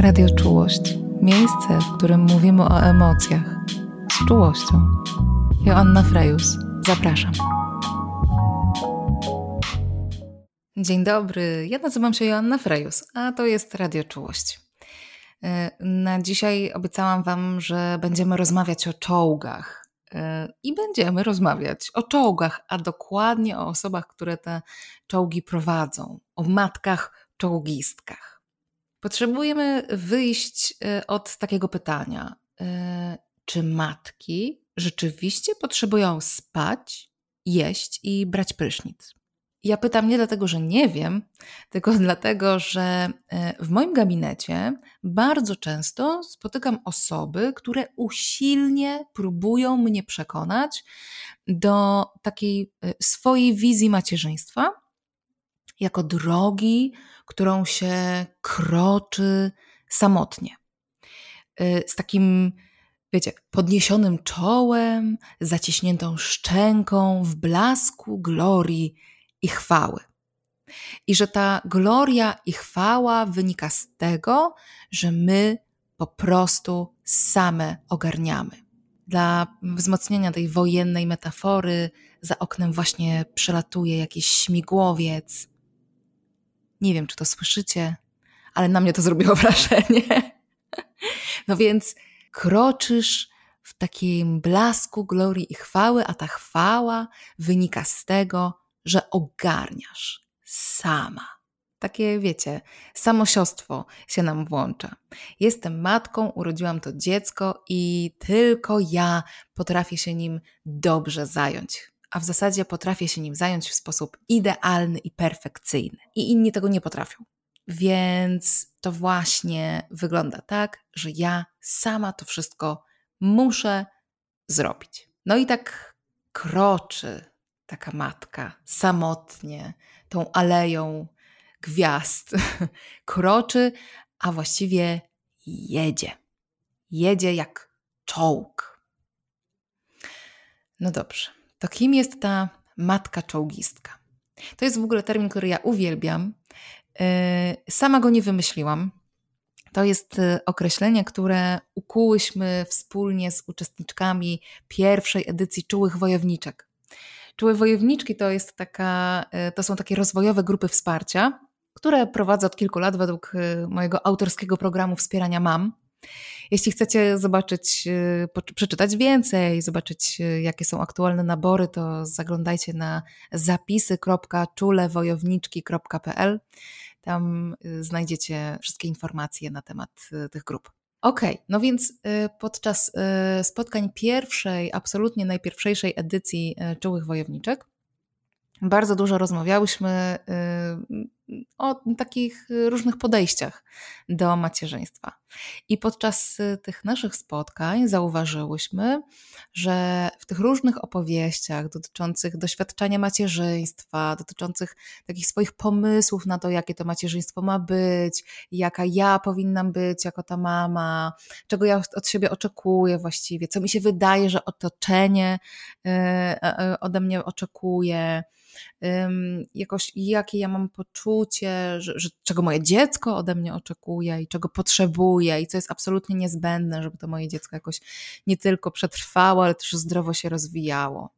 Radio Czułość. Miejsce, w którym mówimy o emocjach. Z czułością. Joanna Frejus. Zapraszam. Dzień dobry. Ja nazywam się Joanna Frejus, a to jest Radio Czułość. E, na dzisiaj obiecałam Wam, że będziemy rozmawiać o czołgach. E, I będziemy rozmawiać o czołgach, a dokładnie o osobach, które te czołgi prowadzą, o matkach czołgistkach. Potrzebujemy wyjść e, od takiego pytania: e, czy matki rzeczywiście potrzebują spać, jeść i brać prysznic? Ja pytam nie dlatego, że nie wiem, tylko dlatego, że e, w moim gabinecie bardzo często spotykam osoby, które usilnie próbują mnie przekonać do takiej swojej wizji macierzyństwa jako drogi, którą się kroczy samotnie. Y, z takim, wiecie, podniesionym czołem, zaciśniętą szczęką, w blasku glorii i chwały. I że ta gloria i chwała wynika z tego, że my po prostu same ogarniamy. Dla wzmocnienia tej wojennej metafory za oknem właśnie przelatuje jakiś śmigłowiec, nie wiem, czy to słyszycie, ale na mnie to zrobiło wrażenie. No więc kroczysz w takim blasku glorii i chwały, a ta chwała wynika z tego, że ogarniasz sama. Takie, wiecie, samosiostwo się nam włącza. Jestem matką, urodziłam to dziecko i tylko ja potrafię się nim dobrze zająć a w zasadzie potrafię się nim zająć w sposób idealny i perfekcyjny. I inni tego nie potrafią. Więc to właśnie wygląda tak, że ja sama to wszystko muszę zrobić. No i tak kroczy taka matka samotnie tą aleją gwiazd. kroczy, a właściwie jedzie. Jedzie jak czołg. No dobrze to kim jest ta matka czołgistka? To jest w ogóle termin, który ja uwielbiam. E, sama go nie wymyśliłam. To jest e, określenie, które ukułyśmy wspólnie z uczestniczkami pierwszej edycji Czułych Wojowniczek. Czułe Wojowniczki to, jest taka, e, to są takie rozwojowe grupy wsparcia, które prowadzę od kilku lat według mojego autorskiego programu wspierania mam. Jeśli chcecie zobaczyć, y, przeczytać więcej, zobaczyć y, jakie są aktualne nabory, to zaglądajcie na zapisy.czulewojowniczki.pl. Tam y, znajdziecie wszystkie informacje na temat tych grup. Ok, no więc podczas spotkań pierwszej, absolutnie najpierwszej edycji Czułych Wojowniczek, bardzo dużo rozmawiałyśmy o takich różnych podejściach do macierzyństwa. I podczas y, tych naszych spotkań zauważyłyśmy, że w tych różnych opowieściach dotyczących doświadczenia macierzyństwa, dotyczących takich swoich pomysłów na to, jakie to macierzyństwo ma być, jaka ja powinnam być jako ta mama, czego ja od siebie oczekuję właściwie, co mi się wydaje, że otoczenie y, ode mnie oczekuje jakoś jakie ja mam poczucie, że, że, czego moje dziecko ode mnie oczekuje i czego potrzebuje i co jest absolutnie niezbędne, żeby to moje dziecko jakoś nie tylko przetrwało, ale też zdrowo się rozwijało.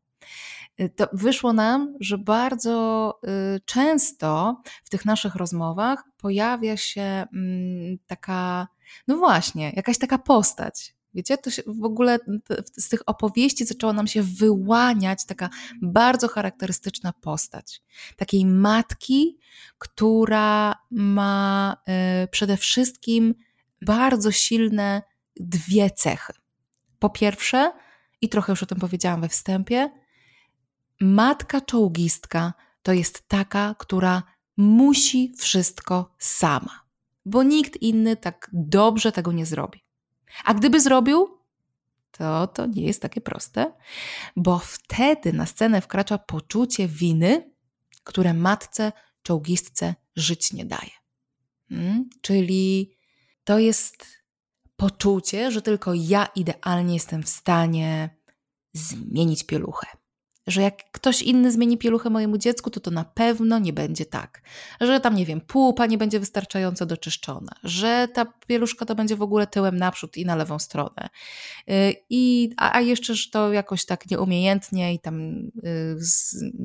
Y, to wyszło nam, że bardzo y, często w tych naszych rozmowach pojawia się mm, taka, no właśnie, jakaś taka postać, Wiecie, to się w ogóle z tych opowieści zaczęła nam się wyłaniać taka bardzo charakterystyczna postać. Takiej matki, która ma y, przede wszystkim bardzo silne dwie cechy. Po pierwsze, i trochę już o tym powiedziałam we wstępie, matka czołgistka to jest taka, która musi wszystko sama, bo nikt inny tak dobrze tego nie zrobi. A gdyby zrobił, to to nie jest takie proste, bo wtedy na scenę wkracza poczucie winy, które matce czołgistce żyć nie daje. Hmm? Czyli to jest poczucie, że tylko ja idealnie jestem w stanie zmienić pieluchę, że jak ktoś inny zmieni pieluchę mojemu dziecku, to to na pewno nie będzie tak. Że tam, nie wiem, pupa nie będzie wystarczająco doczyszczona, że ta pieluszka to będzie w ogóle tyłem naprzód i na lewą stronę. Y, I, a, a jeszcze, że to jakoś tak nieumiejętnie i tam, y,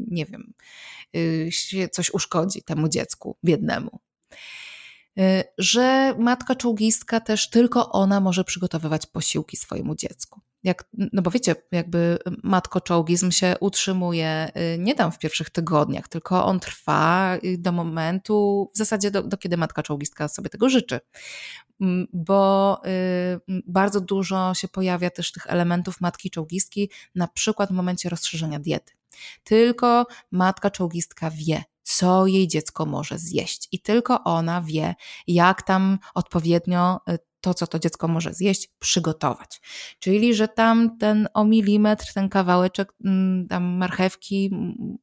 nie wiem, y, się coś uszkodzi temu dziecku biednemu. Że matka czołgistka też tylko ona może przygotowywać posiłki swojemu dziecku jak, no bo wiecie, jakby matkoczołgizm się utrzymuje y, nie tam w pierwszych tygodniach, tylko on trwa y, do momentu, w zasadzie do, do kiedy matka czołgistka sobie tego życzy. Mm, bo y, bardzo dużo się pojawia też tych elementów matki czołgistki, na przykład w momencie rozszerzenia diety. Tylko matka czołgistka wie, co jej dziecko może zjeść. I tylko ona wie, jak tam odpowiednio to, co to dziecko może zjeść, przygotować. Czyli, że tam ten o milimetr, ten kawałeczek mm, tam marchewki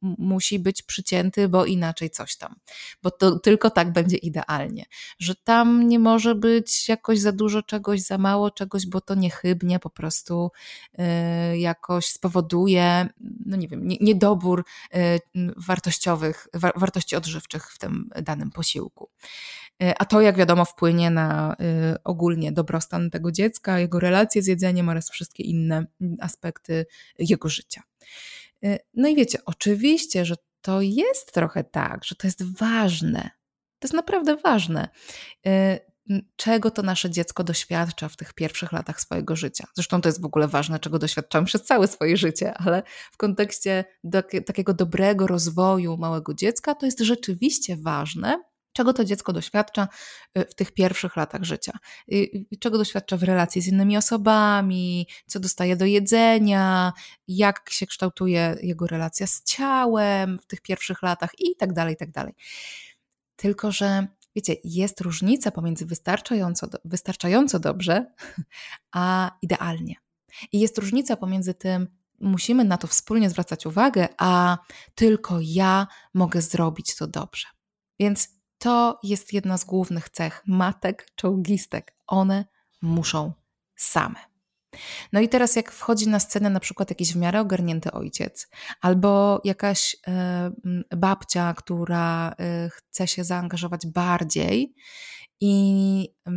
musi być przycięty, bo inaczej coś tam. Bo to tylko tak będzie idealnie. Że tam nie może być jakoś za dużo czegoś, za mało czegoś, bo to niechybnie po prostu y, jakoś spowoduje, no nie wiem, niedobór y, wartościowych, wartości odżywczych w tym danym posiłku. Y, a to, jak wiadomo, wpłynie na ogólnie ogólnie dobrostan tego dziecka, jego relacje z jedzeniem oraz wszystkie inne aspekty jego życia. Y, no i wiecie, oczywiście, że to jest trochę tak, że to jest ważne. To jest naprawdę ważne. Y, czego to nasze dziecko doświadcza w tych pierwszych latach swojego życia. Zresztą to jest w ogóle ważne, czego doświadczamy przez całe swoje życie, ale w kontekście takiego dobrego rozwoju małego dziecka to jest rzeczywiście ważne, czego to dziecko doświadcza y, w tych pierwszych latach życia, y, y, czego doświadcza w relacji z innymi osobami, co dostaje do jedzenia, jak się kształtuje jego relacja z ciałem w tych pierwszych latach i tak dalej, tak dalej. Tylko, że wiecie, jest różnica pomiędzy wystarczająco, wystarczająco dobrze, a idealnie. I jest różnica pomiędzy tym, musimy na to wspólnie zwracać uwagę, a tylko ja mogę zrobić to dobrze. Więc to jest jedna z głównych cech matek czołgistek. One muszą same. No i teraz, jak wchodzi na scenę na przykład jakiś w miarę ogarnięty ojciec, albo jakaś y, babcia, która y, chce się zaangażować bardziej i y,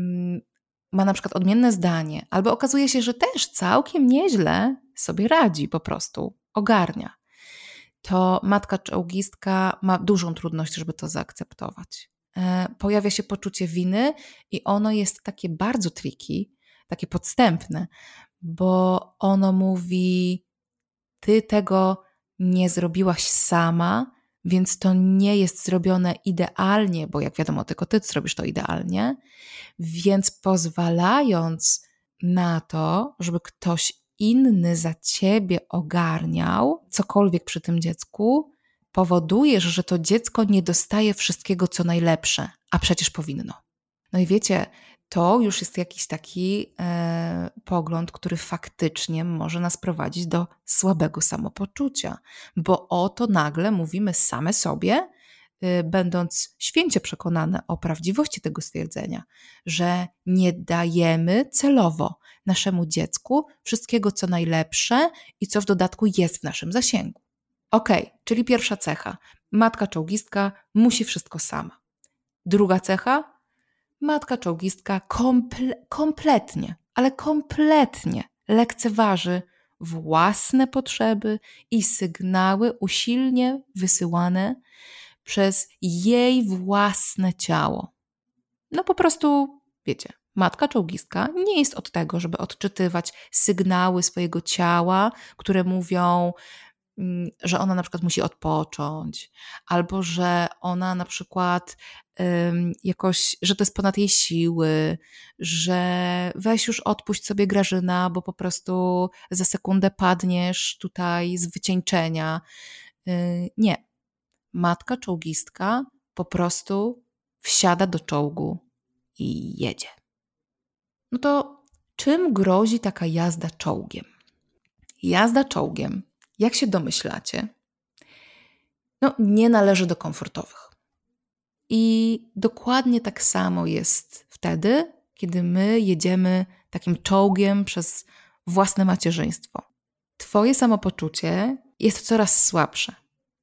ma na przykład odmienne zdanie, albo okazuje się, że też całkiem nieźle sobie radzi, po prostu ogarnia, to matka czołgistka ma dużą trudność, żeby to zaakceptować. E, pojawia się poczucie winy i ono jest takie bardzo triki, takie podstępne, bo ono mówi: Ty tego nie zrobiłaś sama, więc to nie jest zrobione idealnie, bo jak wiadomo, tylko ty zrobisz to idealnie, więc pozwalając na to, żeby ktoś inny za ciebie ogarniał cokolwiek przy tym dziecku, powodujesz, że to dziecko nie dostaje wszystkiego, co najlepsze, a przecież powinno. No i wiecie, to już jest jakiś taki e, pogląd, który faktycznie może nas prowadzić do słabego samopoczucia, bo oto nagle mówimy same sobie, y, będąc święcie przekonane o prawdziwości tego stwierdzenia, że nie dajemy celowo naszemu dziecku wszystkiego, co najlepsze i co w dodatku jest w naszym zasięgu. Ok, czyli pierwsza cecha. Matka czołgistka musi wszystko sama. Druga cecha. Matka czołgistka komple kompletnie, ale kompletnie lekceważy własne potrzeby i sygnały usilnie wysyłane przez jej własne ciało. No po prostu, wiecie, matka czołgistka nie jest od tego, żeby odczytywać sygnały swojego ciała, które mówią: że ona na przykład musi odpocząć, albo że ona na przykład jakoś, że to jest ponad jej siły, że weź już odpuść sobie Grażyna, bo po prostu za sekundę padniesz tutaj z wycieńczenia. Y, nie. Matka czołgistka po prostu wsiada do czołgu i jedzie. No to czym grozi taka jazda czołgiem? Jazda czołgiem jak się domyślacie, no, nie należy do komfortowych. I dokładnie tak samo jest wtedy, kiedy my jedziemy takim czołgiem przez własne macierzyństwo. Twoje samopoczucie jest coraz słabsze.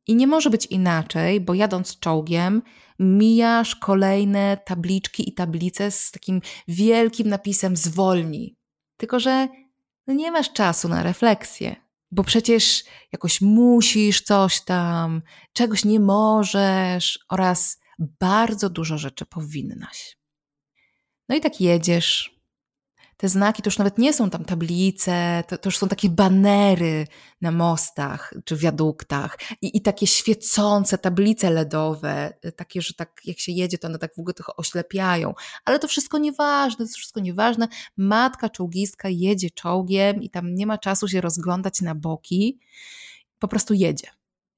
I nie może być inaczej, bo jadąc czołgiem, mijasz kolejne tabliczki i tablice z takim wielkim napisem zwolnij. Tylko, że nie masz czasu na refleksję, bo przecież jakoś musisz coś tam, czegoś nie możesz oraz bardzo dużo rzeczy powinnaś. No i tak jedziesz, te znaki to już nawet nie są tam tablice, to, to już są takie banery na mostach czy wiaduktach i, i takie świecące tablice LEDowe, takie, że tak jak się jedzie, to one tak w ogóle trochę oślepiają. Ale to wszystko nieważne, to wszystko nieważne. Matka czołgistka jedzie czołgiem i tam nie ma czasu się rozglądać na boki, po prostu jedzie.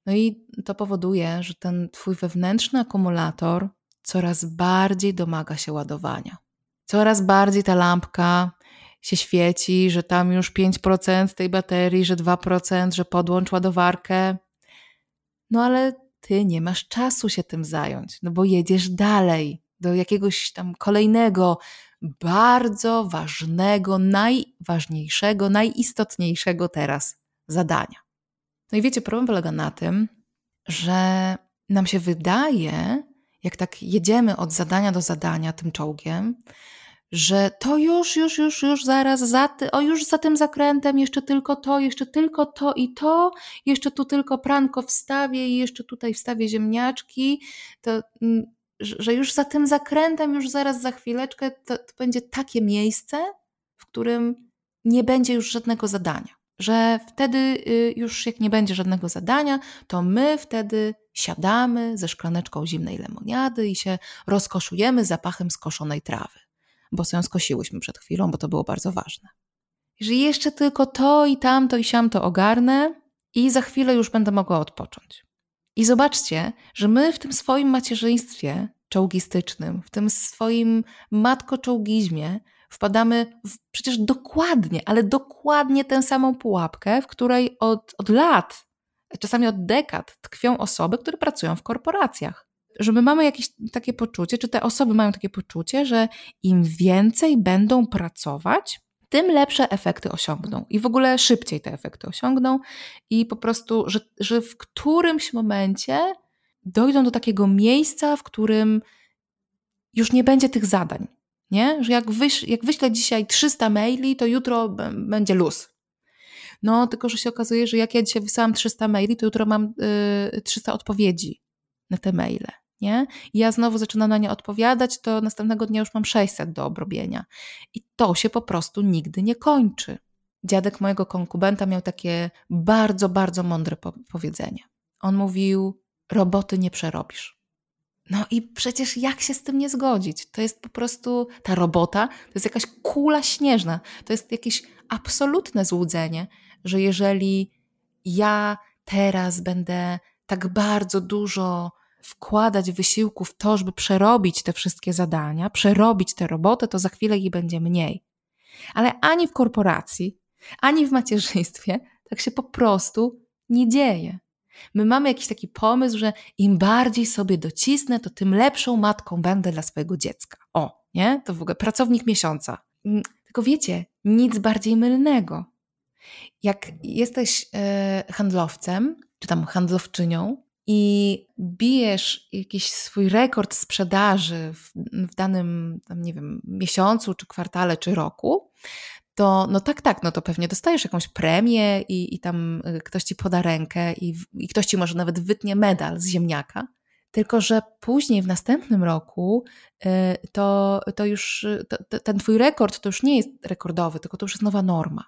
No i to powoduje, że ten twój wewnętrzny akumulator coraz bardziej domaga się ładowania coraz bardziej ta lampka się świeci, że tam już 5% tej baterii, że 2%, że podłącz ładowarkę. No ale ty nie masz czasu się tym zająć, no bo jedziesz dalej do jakiegoś tam kolejnego, bardzo ważnego, najważniejszego, najistotniejszego teraz zadania. No i wiecie, problem polega na tym, że nam się wydaje, jak tak jedziemy od zadania do zadania tym czołgiem, że to już, już, już, już zaraz za, ty, o już za tym zakrętem, jeszcze tylko to, jeszcze tylko to i to, jeszcze tu tylko pranko wstawię i jeszcze tutaj wstawię ziemniaczki, to, mm, że już za tym zakrętem, już zaraz za chwileczkę to, to będzie takie miejsce, w którym nie będzie już żadnego zadania. Że wtedy y, już jak nie będzie żadnego zadania, to my wtedy siadamy ze szklaneczką zimnej lemoniady i się rozkoszujemy zapachem skoszonej trawy bo sobie skosiłyśmy przed chwilą, bo to było bardzo ważne. Że jeszcze tylko to i tamto i siamto ogarnę i za chwilę już będę mogła odpocząć. I zobaczcie, że my w tym swoim macierzyństwie czołgistycznym, w tym swoim matko-czołgizmie wpadamy w przecież dokładnie, ale dokładnie tę samą pułapkę, w której od, od lat, czasami od dekad tkwią osoby, które pracują w korporacjach że my mamy jakieś takie poczucie, czy te osoby mają takie poczucie, że im więcej będą pracować, tym lepsze efekty osiągną i w ogóle szybciej te efekty osiągną i po prostu, że, że w którymś momencie dojdą do takiego miejsca, w którym już nie będzie tych zadań. Nie? Że jak, wyś, jak wyślę dzisiaj 300 maili, to jutro będzie luz. No, tylko że się okazuje, że jak ja dzisiaj wysłałam 300 maili, to jutro mam y, 300 odpowiedzi na te maile nie? I ja znowu zaczynam na nie odpowiadać, to następnego dnia już mam 600 do obrobienia. I to się po prostu nigdy nie kończy. Dziadek mojego konkubenta miał takie bardzo, bardzo mądre po powiedzenie. On mówił: Roboty nie przerobisz. No i przecież jak się z tym nie zgodzić? To jest po prostu ta robota, to jest jakaś kula śnieżna, to jest jakieś absolutne złudzenie, że jeżeli ja teraz będę tak bardzo dużo wkładać wysiłku w to, żeby przerobić te wszystkie zadania, przerobić tę robotę, to za chwilę jej będzie mniej. Ale ani w korporacji, ani w macierzyństwie tak się po prostu nie dzieje. My mamy jakiś taki pomysł, że im bardziej sobie docisnę, to tym lepszą matką będę dla swojego dziecka. O, nie? To w ogóle pracownik miesiąca. Mm, tylko wiecie, nic bardziej mylnego. Jak jesteś e, handlowcem, czy tam handlowczynią, i bijesz jakiś swój rekord sprzedaży w, w danym, tam, nie wiem, miesiącu, czy kwartale, czy roku, to no tak, tak, no to pewnie dostajesz jakąś premię i, i tam y, ktoś ci poda rękę i, i ktoś ci może nawet wytnie medal z ziemniaka. Tylko, że później w następnym roku y, to, to już to, ten twój rekord to już nie jest rekordowy, tylko to już jest nowa norma.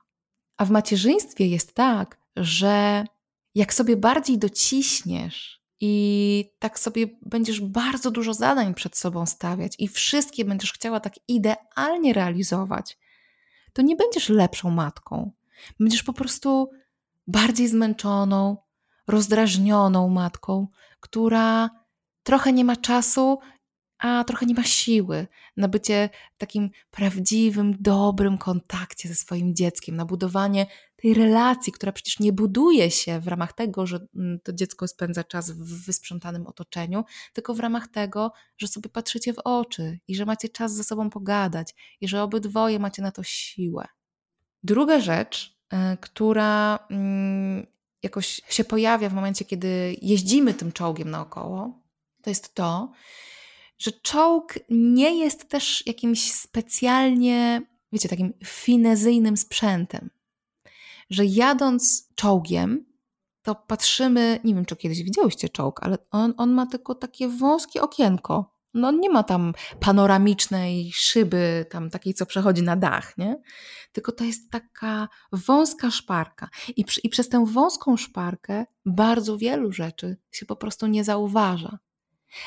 A w macierzyństwie jest tak, że jak sobie bardziej dociśniesz i tak sobie będziesz bardzo dużo zadań przed sobą stawiać i wszystkie będziesz chciała tak idealnie realizować, to nie będziesz lepszą matką. Będziesz po prostu bardziej zmęczoną, rozdrażnioną matką, która trochę nie ma czasu a trochę nie ma siły na bycie w takim prawdziwym, dobrym kontakcie ze swoim dzieckiem, na budowanie tej relacji, która przecież nie buduje się w ramach tego, że mm, to dziecko spędza czas w wysprzątanym otoczeniu, tylko w ramach tego, że sobie patrzycie w oczy i że macie czas ze sobą pogadać i że obydwoje macie na to siłę. Druga rzecz, e, która mm, jakoś się pojawia w momencie, kiedy jeździmy tym czołgiem naokoło, to jest to, że czołg nie jest też jakimś specjalnie, wiecie, takim finezyjnym sprzętem. Że jadąc czołgiem, to patrzymy, nie wiem, czy kiedyś widziałyście czołg, ale on, on ma tylko takie wąskie okienko. No nie ma tam panoramicznej szyby, tam takiej, co przechodzi na dach, nie? Tylko to jest taka wąska szparka. I, przy, I przez tę wąską szparkę bardzo wielu rzeczy się po prostu nie zauważa.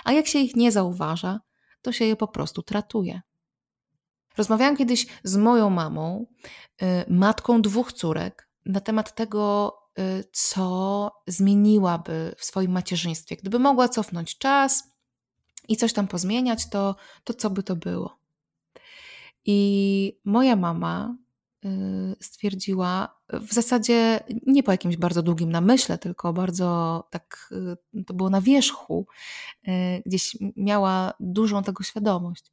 A jak się ich nie zauważa, to się je po prostu tratuje. Rozmawiałam kiedyś z moją mamą, y, matką dwóch córek, na temat tego, y, co zmieniłaby w swoim macierzyństwie. Gdyby mogła cofnąć czas i coś tam pozmieniać, to, to co by to było? I moja mama stwierdziła, w zasadzie nie po jakimś bardzo długim namyśle, tylko bardzo tak, y, to było na wierzchu, y, gdzieś miała dużą tego świadomość.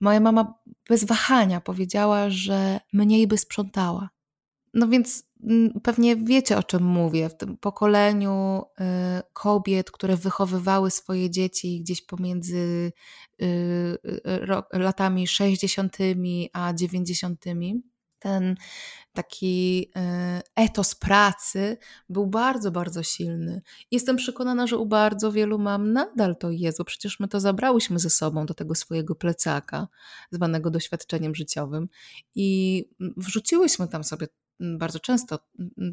Moja mama bez wahania powiedziała, że mniej by sprzątała. No więc mm, pewnie wiecie o czym mówię. W tym pokoleniu kobiet, które wychowywały swoje dzieci gdzieś pomiędzy latami 60. a 90 ten taki e, etos pracy był bardzo, bardzo silny. Jestem przekonana, że u bardzo wielu mam nadal to jest, bo przecież my to zabrałyśmy ze sobą do tego swojego plecaka, zwanego doświadczeniem życiowym i wrzuciłyśmy tam sobie bardzo często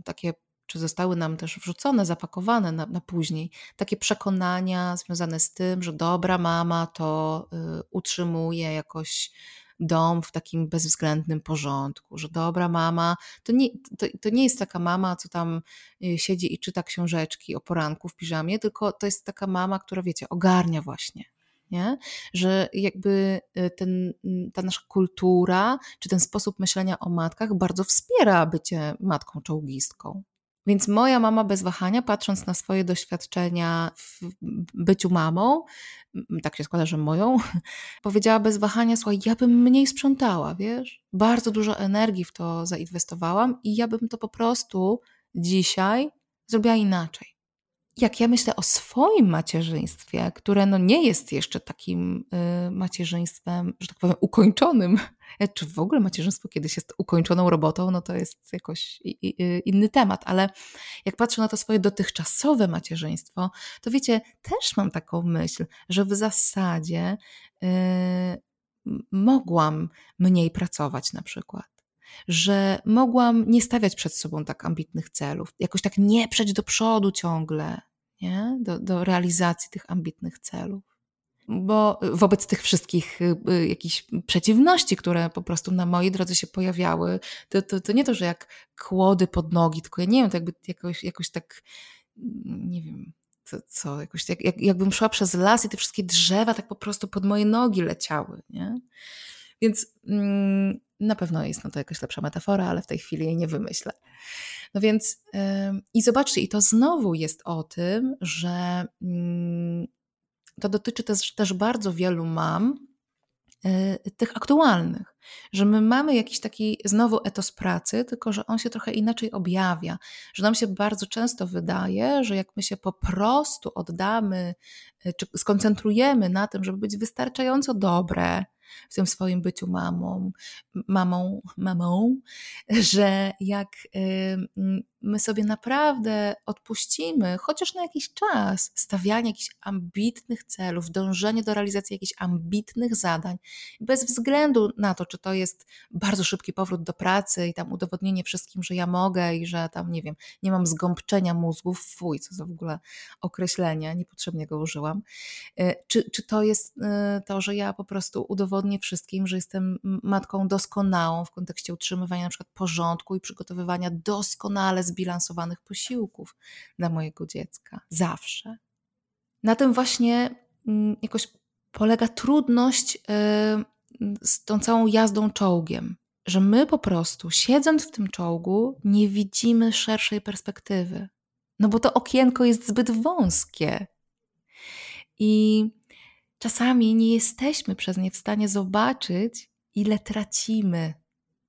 takie czy zostały nam też wrzucone, zapakowane na, na, później, takie przekonania związane z tym, że dobra mama to y, utrzymuje jakoś dom w takim bezwzględnym porządku, że dobra mama, to nie, to, to nie jest taka mama, co tam y, siedzi i czyta książeczki o poranku w piżamie, tylko to jest taka mama, która wiecie, ogarnia właśnie. Nie? Że jakby y, ten, ta nasza kultura, czy ten sposób myślenia o matkach bardzo wspiera bycie matką czołgistką. Więc moja mama bez wahania, patrząc na swoje doświadczenia w byciu mamą, tak się składa, że moją, powiedziała bez wahania: Słuchaj, ja bym mniej sprzątała, wiesz? Bardzo dużo energii w to zainwestowałam i ja bym to po prostu dzisiaj zrobiła inaczej jak ja myślę o swoim macierzyństwie, które no nie jest jeszcze takim y, macierzyństwem, że tak powiem, ukończonym, czy w ogóle macierzyństwo kiedyś jest ukończoną robotą, no to jest jakoś inny temat, ale jak patrzę na to swoje dotychczasowe macierzyństwo, to wiecie, też mam taką myśl, że w zasadzie y, mogłam mniej pracować na przykład że mogłam nie stawiać przed sobą tak ambitnych celów, jakoś tak nie przejść do przodu ciągle, nie? Do, do realizacji tych ambitnych celów. Bo wobec tych wszystkich y, y, jakichś przeciwności, które po prostu na mojej drodze się pojawiały, to, to, to nie to, że jak kłody pod nogi, tylko ja nie wiem, to jakby jakoś, jakoś tak, nie wiem, co, co jakoś jak, jak, jakbym szła przez las i te wszystkie drzewa tak po prostu pod moje nogi leciały, nie? Więc mm, na pewno jest no to jakaś lepsza metafora, ale w tej chwili jej nie wymyślę. No więc yy, i zobaczcie, i to znowu jest o tym, że yy, to dotyczy też, też bardzo wielu mam, yy, tych aktualnych, że my mamy jakiś taki znowu etos pracy, tylko że on się trochę inaczej objawia, że nam się bardzo często wydaje, że jak my się po prostu oddamy, y, czy skoncentrujemy na tym, żeby być wystarczająco dobre, w tym swoim byciu mamą, mamą, mamą, że jak my sobie naprawdę odpuścimy, chociaż na jakiś czas, stawianie jakichś ambitnych celów, dążenie do realizacji jakichś ambitnych zadań, bez względu na to, czy to jest bardzo szybki powrót do pracy i tam udowodnienie wszystkim, że ja mogę i że tam, nie wiem, nie mam zgąbczenia mózgów, fuj, co za w ogóle określenie, niepotrzebnie go użyłam, y, czy, czy to jest y, to, że ja po prostu udowodnię wszystkim, że jestem matką doskonałą w kontekście utrzymywania na przykład porządku i przygotowywania doskonale zbilansowanych posiłków dla mojego dziecka. Zawsze. Na tym właśnie mm, jakoś polega trudność y, z tą całą jazdą czołgiem, że my po prostu, siedząc w tym czołgu, nie widzimy szerszej perspektywy. No bo to okienko jest zbyt wąskie. I czasami nie jesteśmy przez nie w stanie zobaczyć, ile tracimy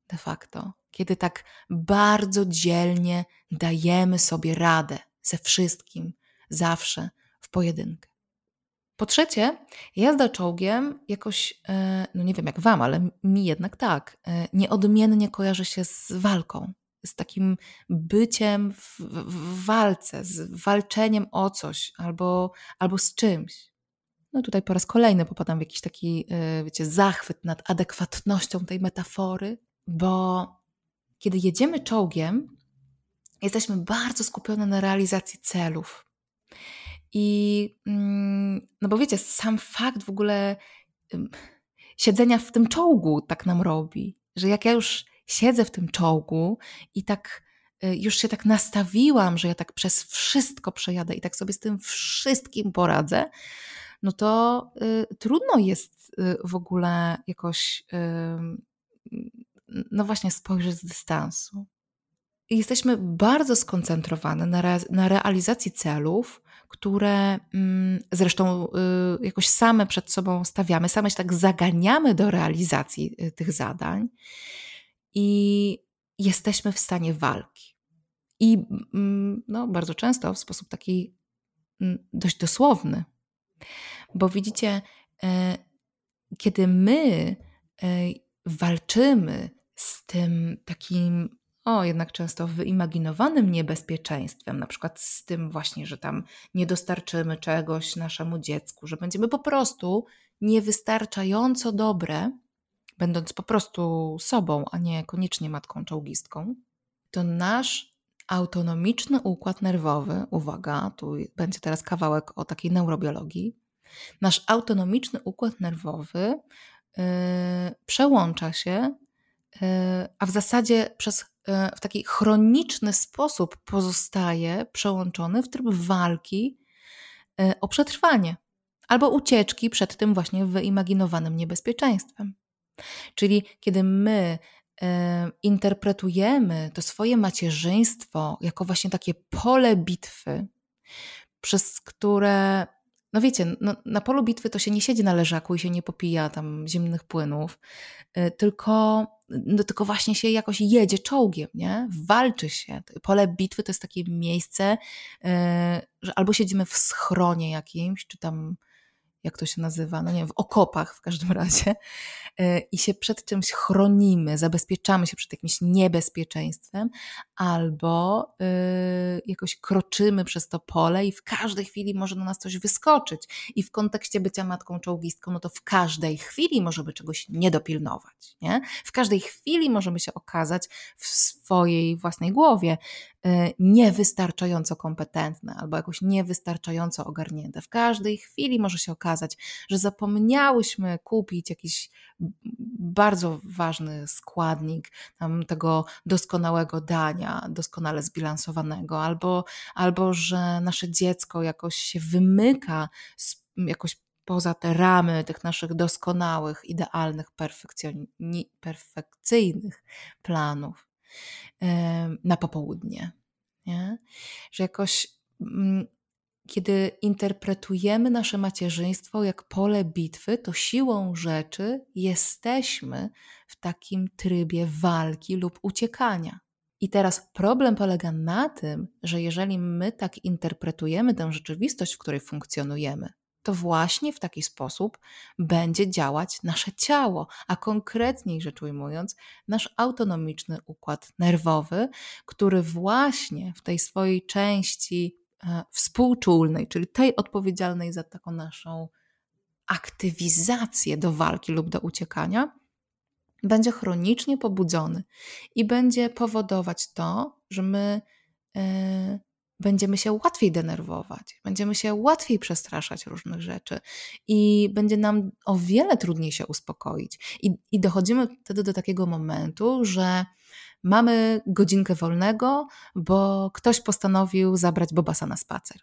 de facto kiedy tak bardzo dzielnie dajemy sobie radę ze wszystkim, zawsze w pojedynkę. Po trzecie, jazda czołgiem jakoś, e, no nie wiem jak wam, ale mi jednak tak, e, nieodmiennie kojarzy się z walką, z takim byciem w, w walce, z walczeniem o coś albo, albo z czymś. No tutaj po raz kolejny popadam w jakiś taki, e, wiecie, zachwyt nad adekwatnością tej metafory, bo kiedy jedziemy czołgiem, jesteśmy bardzo skupione na realizacji celów. I mm, no bo wiecie, sam fakt w ogóle siedzenia w tym czołgu tak nam robi, że jak ja już siedzę w tym czołgu i tak y, już się tak nastawiłam, że ja tak przez wszystko przejadę i tak sobie z tym wszystkim poradzę, no to y, trudno jest y, w ogóle jakoś, y, no właśnie, spojrzeć z dystansu. I jesteśmy bardzo skoncentrowane na, re, na realizacji celów, które mm, zresztą y, jakoś same przed sobą stawiamy, same się tak zaganiamy do realizacji y, tych zadań i jesteśmy w stanie walki. I mm, no, bardzo często w sposób taki mm, dość dosłowny. Bo widzicie, e, kiedy my e, walczymy z tym takim o, jednak często wyimaginowanym niebezpieczeństwem, na przykład z tym właśnie, że tam nie dostarczymy czegoś naszemu dziecku, że będziemy po prostu niewystarczająco dobre, będąc po prostu sobą, a nie koniecznie matką czołgistką, to nasz autonomiczny układ nerwowy, uwaga, tu będzie teraz kawałek o takiej neurobiologii, nasz autonomiczny układ nerwowy yy, przełącza się E, a w zasadzie przez, e, w taki chroniczny sposób pozostaje przełączony w tryb walki e, o przetrwanie albo ucieczki przed tym właśnie wyimaginowanym niebezpieczeństwem. Czyli kiedy my interpretujemy to swoje macierzyństwo jako właśnie takie pole bitwy, przez które no wiecie, no, na polu bitwy to się nie siedzi na leżaku i się nie popija tam zimnych płynów, tylko no tylko właśnie się jakoś jedzie czołgiem, nie? Walczy się. Pole bitwy to jest takie miejsce, yy, że albo siedzimy w schronie jakimś, czy tam jak to się nazywa, no nie wiem, w okopach w każdym razie e, i się przed czymś chronimy, zabezpieczamy się przed jakimś niebezpieczeństwem, albo e, jakoś kroczymy przez to pole i w każdej chwili może na nas coś wyskoczyć. I w kontekście bycia matką czołgistką, no to w każdej chwili możemy czegoś nie dopilnować. Nie? W każdej chwili możemy się okazać w swojej własnej głowie E, niewystarczająco kompetentne albo jakoś niewystarczająco ogarnięte. W każdej chwili może się okazać, że zapomniałyśmy kupić jakiś bardzo ważny składnik tego doskonałego dania, doskonale zbilansowanego, albo, albo że nasze dziecko jakoś się wymyka jakoś poza te ramy tych naszych doskonałych, idealnych, perfekcyjnych planów na popołudnie. Nie? Że jakoś, mm, kiedy interpretujemy nasze macierzyństwo jak pole bitwy, to siłą rzeczy jesteśmy w takim trybie walki lub uciekania. I teraz problem polega na tym, że jeżeli my tak interpretujemy tę rzeczywistość, w której funkcjonujemy, to właśnie w taki sposób będzie działać nasze ciało, a konkretniej rzecz ujmując, nasz autonomiczny układ nerwowy, który właśnie w tej swojej części e, współczulnej, czyli tej odpowiedzialnej za taką naszą aktywizację do walki lub do uciekania, będzie chronicznie pobudzony i będzie powodować to, że my. Yy, będziemy się łatwiej denerwować, będziemy się łatwiej przestraszać różnych rzeczy i będzie nam o wiele trudniej się uspokoić. I, i dochodzimy wtedy do takiego momentu, że mamy godzinkę wolnego, bo ktoś postanowił zabrać Bobasa na spacer.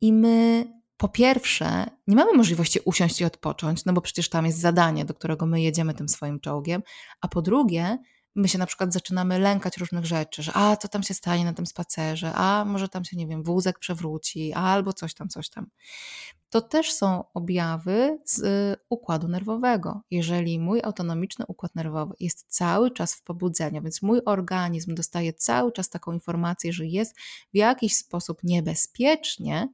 I my po pierwsze, nie mamy możliwości usiąść i odpocząć, no bo przecież tam jest zadanie, do którego my jedziemy tym swoim czołgiem, a po drugie, my się na przykład zaczynamy lękać różnych rzeczy, że a co tam się stanie na tym spacerze, a może tam się, nie wiem, wózek przewróci, albo coś tam, coś tam. To też są objawy z y, układu nerwowego. Jeżeli mój autonomiczny układ nerwowy jest cały czas w pobudzeniu, więc mój organizm dostaje cały czas taką informację, że jest w jakiś sposób niebezpiecznie,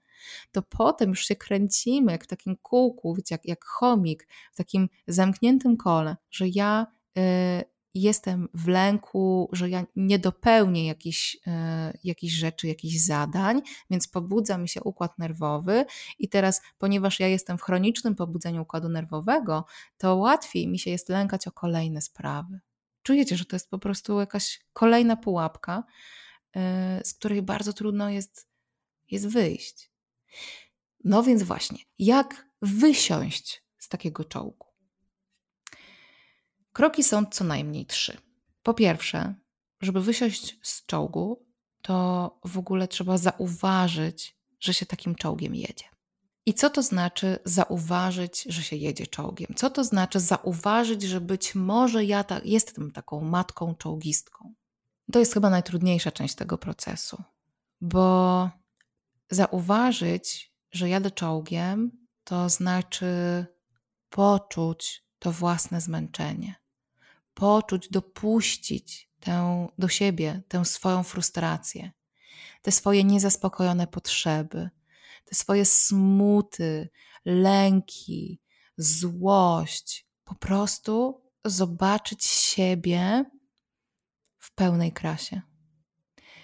to potem już się kręcimy jak w takim kółku, jak, jak chomik, w takim zamkniętym kole, że ja y, jestem w lęku, że ja nie dopełnię jakichś, y, jakichś rzeczy, jakichś zadań, więc pobudza mi się układ nerwowy i teraz, ponieważ ja jestem w chronicznym pobudzeniu układu nerwowego, to łatwiej mi się jest lękać o kolejne sprawy. Czujecie, że to jest po prostu jakaś kolejna pułapka, y, z której bardzo trudno jest, jest wyjść. No więc właśnie, jak wysiąść z takiego czołgu? Kroki są co najmniej trzy. Po pierwsze, żeby wysiąść z czołgu, to w ogóle trzeba zauważyć, że się takim czołgiem jedzie. I co to znaczy zauważyć, że się jedzie czołgiem? Co to znaczy zauważyć, że być może ja ta, jestem taką matką czołgistką? To jest chyba najtrudniejsza część tego procesu, bo zauważyć, że jadę czołgiem, to znaczy poczuć to własne zmęczenie, poczuć, dopuścić tę, do siebie tę swoją frustrację, te swoje niezaspokojone potrzeby, te swoje smuty, lęki, złość, po prostu zobaczyć siebie w pełnej krasie.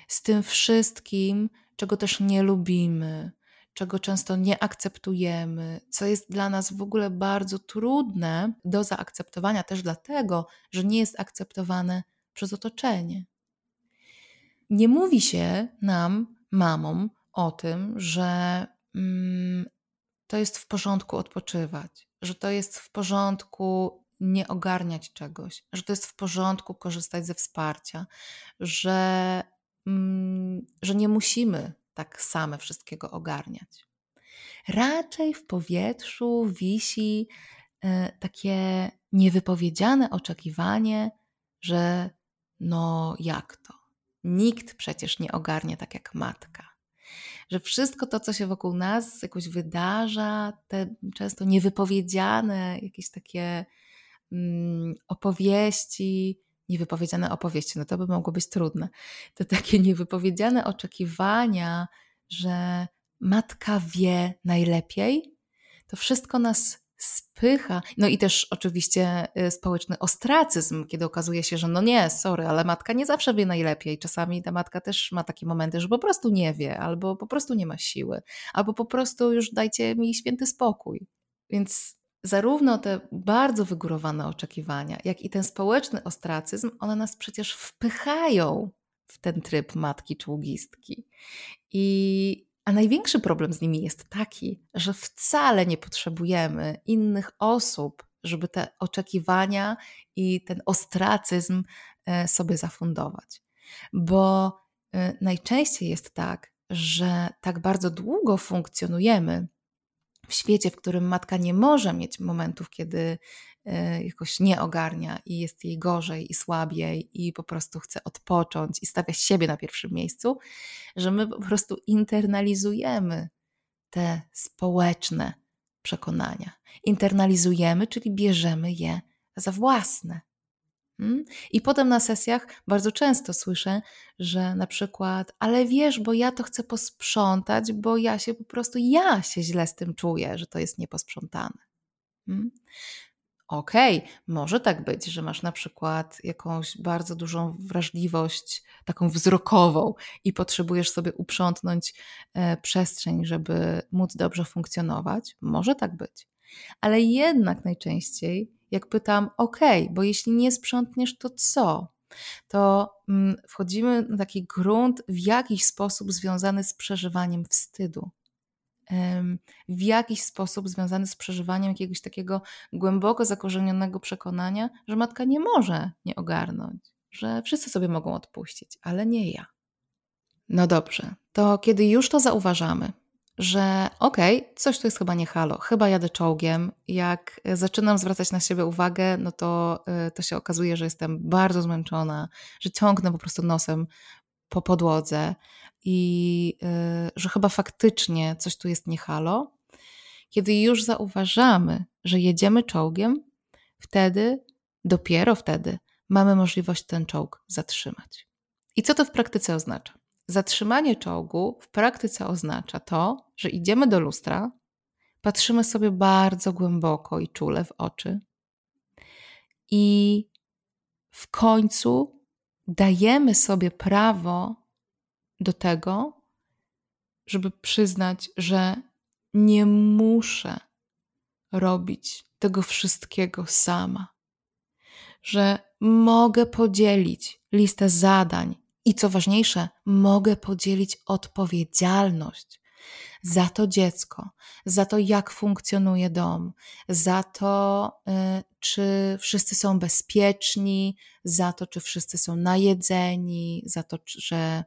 Z tym wszystkim, czego też nie lubimy, czego często nie akceptujemy, co jest dla nas w ogóle bardzo trudne do zaakceptowania, też dlatego, że nie jest akceptowane przez otoczenie. Nie mówi się nam, mamom, o tym, że mm, to jest w porządku odpoczywać, że to jest w porządku nie ogarniać czegoś, że to jest w porządku korzystać ze wsparcia, że że nie musimy tak same wszystkiego ogarniać. Raczej w powietrzu wisi e, takie niewypowiedziane oczekiwanie, że no jak to? Nikt przecież nie ogarnia tak jak matka. Że wszystko to, co się wokół nas jakoś wydarza, te często niewypowiedziane jakieś takie mm, opowieści, niewypowiedziane opowieści, no to by mogło być trudne. To takie niewypowiedziane oczekiwania, że matka wie najlepiej, to wszystko nas spycha. No i też oczywiście y, społeczny ostracyzm, kiedy okazuje się, że no nie, sorry, ale matka nie zawsze wie najlepiej. Czasami ta matka też ma takie momenty, że po prostu nie wie, albo po prostu nie ma siły, albo po prostu już dajcie mi święty spokój. Więc zarówno te bardzo wygórowane oczekiwania, jak i ten społeczny ostracyzm, one nas przecież wpychają w ten tryb matki czołgistki. I, a największy problem z nimi jest taki, że wcale nie potrzebujemy innych osób, żeby te oczekiwania i ten ostracyzm e, sobie zafundować. Bo e, najczęściej jest tak, że tak bardzo długo funkcjonujemy w świecie, w którym matka nie może mieć momentów, kiedy e, jakoś nie ogarnia i jest jej gorzej i słabiej i po prostu chce odpocząć i stawia siebie na pierwszym miejscu, że my po prostu internalizujemy te społeczne przekonania. Internalizujemy, czyli bierzemy je za własne. Mm? I potem na sesjach bardzo często słyszę, że na przykład, ale wiesz, bo ja to chcę posprzątać, bo ja się po prostu, ja się źle z tym czuję, że to jest nieposprzątane. Hmm? Okej, okay, może tak być, że masz na przykład jakąś bardzo dużą wrażliwość, taką wzrokową i potrzebujesz sobie uprzątnąć e, przestrzeń, żeby móc dobrze funkcjonować. Może tak być. Ale jednak najczęściej jak pytam, ok, bo jeśli nie sprzątniesz, to co? To mm, wchodzimy na taki grunt w jakiś sposób związany z przeżywaniem wstydu. W jakiś sposób związany z przeżywaniem jakiegoś takiego głęboko zakorzenionego przekonania, że matka nie może nie ogarnąć, że wszyscy sobie mogą odpuścić, ale nie ja. No dobrze, to kiedy już to zauważamy, że okej, okay, coś tu jest chyba nie halo, chyba jadę czołgiem. Jak zaczynam zwracać na siebie uwagę, no to, y, to się okazuje, że jestem bardzo zmęczona, że ciągnę po prostu nosem po podłodze i y, że chyba faktycznie coś tu jest nie halo. Kiedy już zauważamy, że jedziemy czołgiem, wtedy, dopiero wtedy, mamy możliwość ten czołg zatrzymać. I co to w praktyce oznacza? Zatrzymanie czołgu w praktyce oznacza to, że idziemy do lustra, patrzymy sobie bardzo głęboko i czule w oczy i w końcu dajemy sobie prawo do tego, żeby przyznać, że nie muszę robić tego wszystkiego sama, że mogę podzielić listę zadań i co ważniejsze, mogę podzielić odpowiedzialność za to dziecko, za to, jak funkcjonuje dom, za to, y, czy wszyscy są bezpieczni, za to, czy wszyscy są najedzeni, za to, że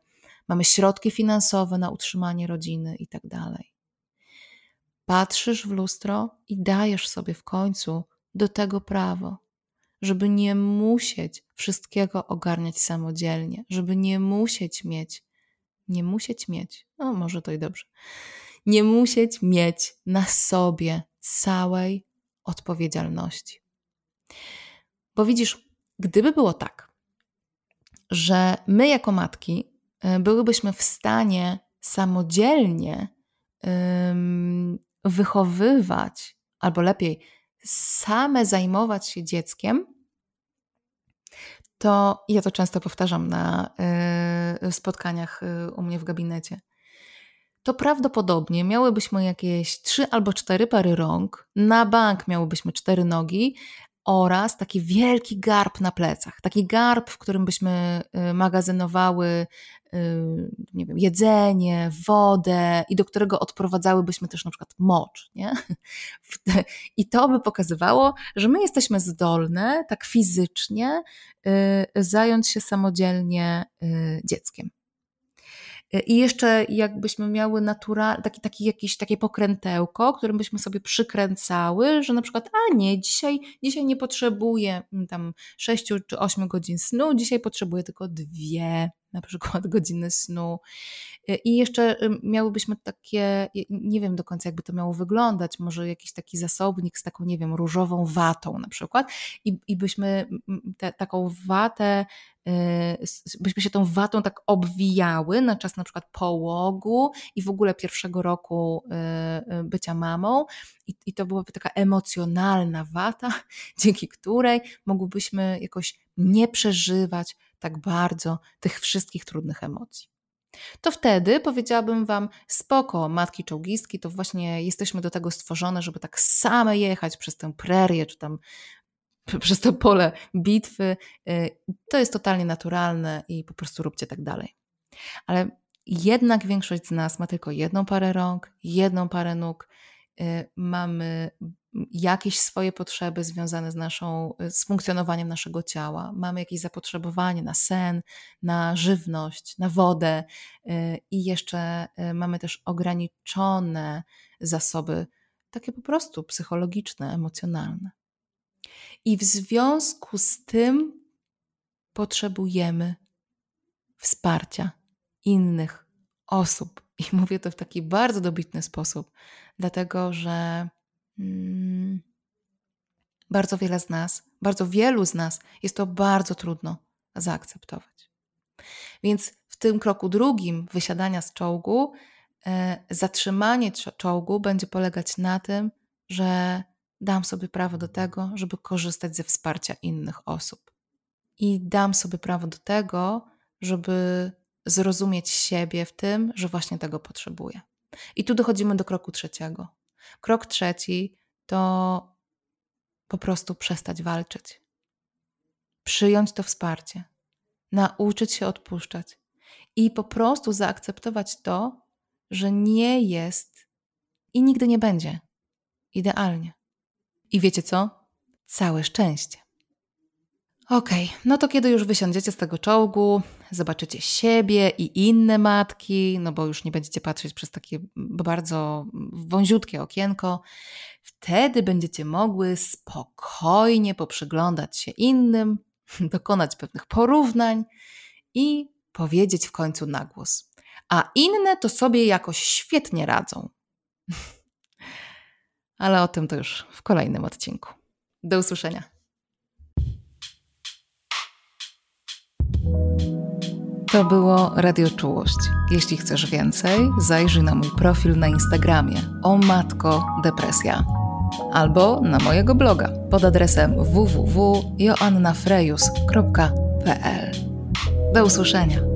mamy środki finansowe na utrzymanie rodziny i tak dalej. Patrzysz w lustro i dajesz sobie w końcu do tego prawo żeby nie musieć wszystkiego ogarniać samodzielnie, żeby nie musieć mieć, nie musieć mieć, no może to i dobrze, nie musieć mieć na sobie całej odpowiedzialności. Bo widzisz, gdyby było tak, że my jako matki y, byłybyśmy w stanie samodzielnie wychowywać, albo lepiej, same zajmować się dzieckiem, to ja to często powtarzam na y, spotkaniach y, u mnie w gabinecie. To prawdopodobnie miałybyśmy jakieś trzy albo cztery pary rąk, na bank miałybyśmy cztery nogi, oraz taki wielki garb na plecach. Taki garb, w którym byśmy y, magazynowały y, nie wiem, jedzenie, wodę i do którego odprowadzałybyśmy też na przykład mocz. Nie? I to by pokazywało, że my jesteśmy zdolne tak fizycznie y, zająć się samodzielnie dzieckiem. I jeszcze jakbyśmy miały natural, taki, taki jakieś takie pokrętełko, którym byśmy sobie przykręcały, że na przykład, a nie, dzisiaj, dzisiaj nie potrzebuję mm, tam 6 czy 8 godzin snu, dzisiaj potrzebuję tylko dwie na przykład godziny snu. I jeszcze miałybyśmy takie, nie wiem do końca jakby to miało wyglądać, może jakiś taki zasobnik z taką, nie wiem, różową watą na przykład i, i byśmy te, taką watę y, byśmy się tą watą tak obwijały na czas na przykład połogu i w ogóle pierwszego roku y, bycia mamą i, i to byłaby taka emocjonalna wata, dzięki której mogłybyśmy jakoś nie przeżywać tak bardzo tych wszystkich trudnych emocji. To wtedy powiedziałabym Wam, spoko, matki czołgistki, to właśnie jesteśmy do tego stworzone, żeby tak same jechać przez tę prerię, czy tam przez to pole bitwy. Y, to jest totalnie naturalne i po prostu róbcie tak dalej. Ale jednak większość z nas ma tylko jedną parę rąk, jedną parę nóg, mamy jakieś swoje potrzeby związane z, naszą, z funkcjonowaniem naszego ciała, mamy jakieś zapotrzebowanie na sen, na żywność, na wodę y, i jeszcze y, mamy też ograniczone zasoby, takie po prostu psychologiczne, emocjonalne. I w związku z tym potrzebujemy wsparcia innych osób. I mówię to w taki bardzo dobitny sposób, dlatego że Hmm. bardzo wiele z nas, bardzo wielu z nas jest to bardzo trudno zaakceptować. Więc w tym kroku drugim wysiadania z czołgu, e, zatrzymanie czołgu będzie polegać na tym, że dam sobie prawo do tego, żeby korzystać ze wsparcia innych osób. I dam sobie prawo do tego, żeby zrozumieć siebie w tym, że właśnie tego potrzebuję. I tu dochodzimy do kroku trzeciego. Krok trzeci to po prostu przestać walczyć. Przyjąć to wsparcie, nauczyć się odpuszczać i po prostu zaakceptować to, że nie jest i nigdy nie będzie idealnie. I wiecie co? Całe szczęście. Okej, okay, no to kiedy już wysiądziecie z tego czołgu, zobaczycie siebie i inne matki, no bo już nie będziecie patrzeć przez takie bardzo wąziutkie okienko, wtedy będziecie mogły spokojnie poprzyglądać się innym, dokonać pewnych porównań i powiedzieć w końcu na głos. A inne to sobie jakoś świetnie radzą. Ale o tym to już w kolejnym odcinku. Do usłyszenia. To było Radio Czułość. Jeśli chcesz więcej, zajrzyj na mój profil na Instagramie o matko depresja albo na mojego bloga pod adresem www.joannafrejus.pl. Do usłyszenia.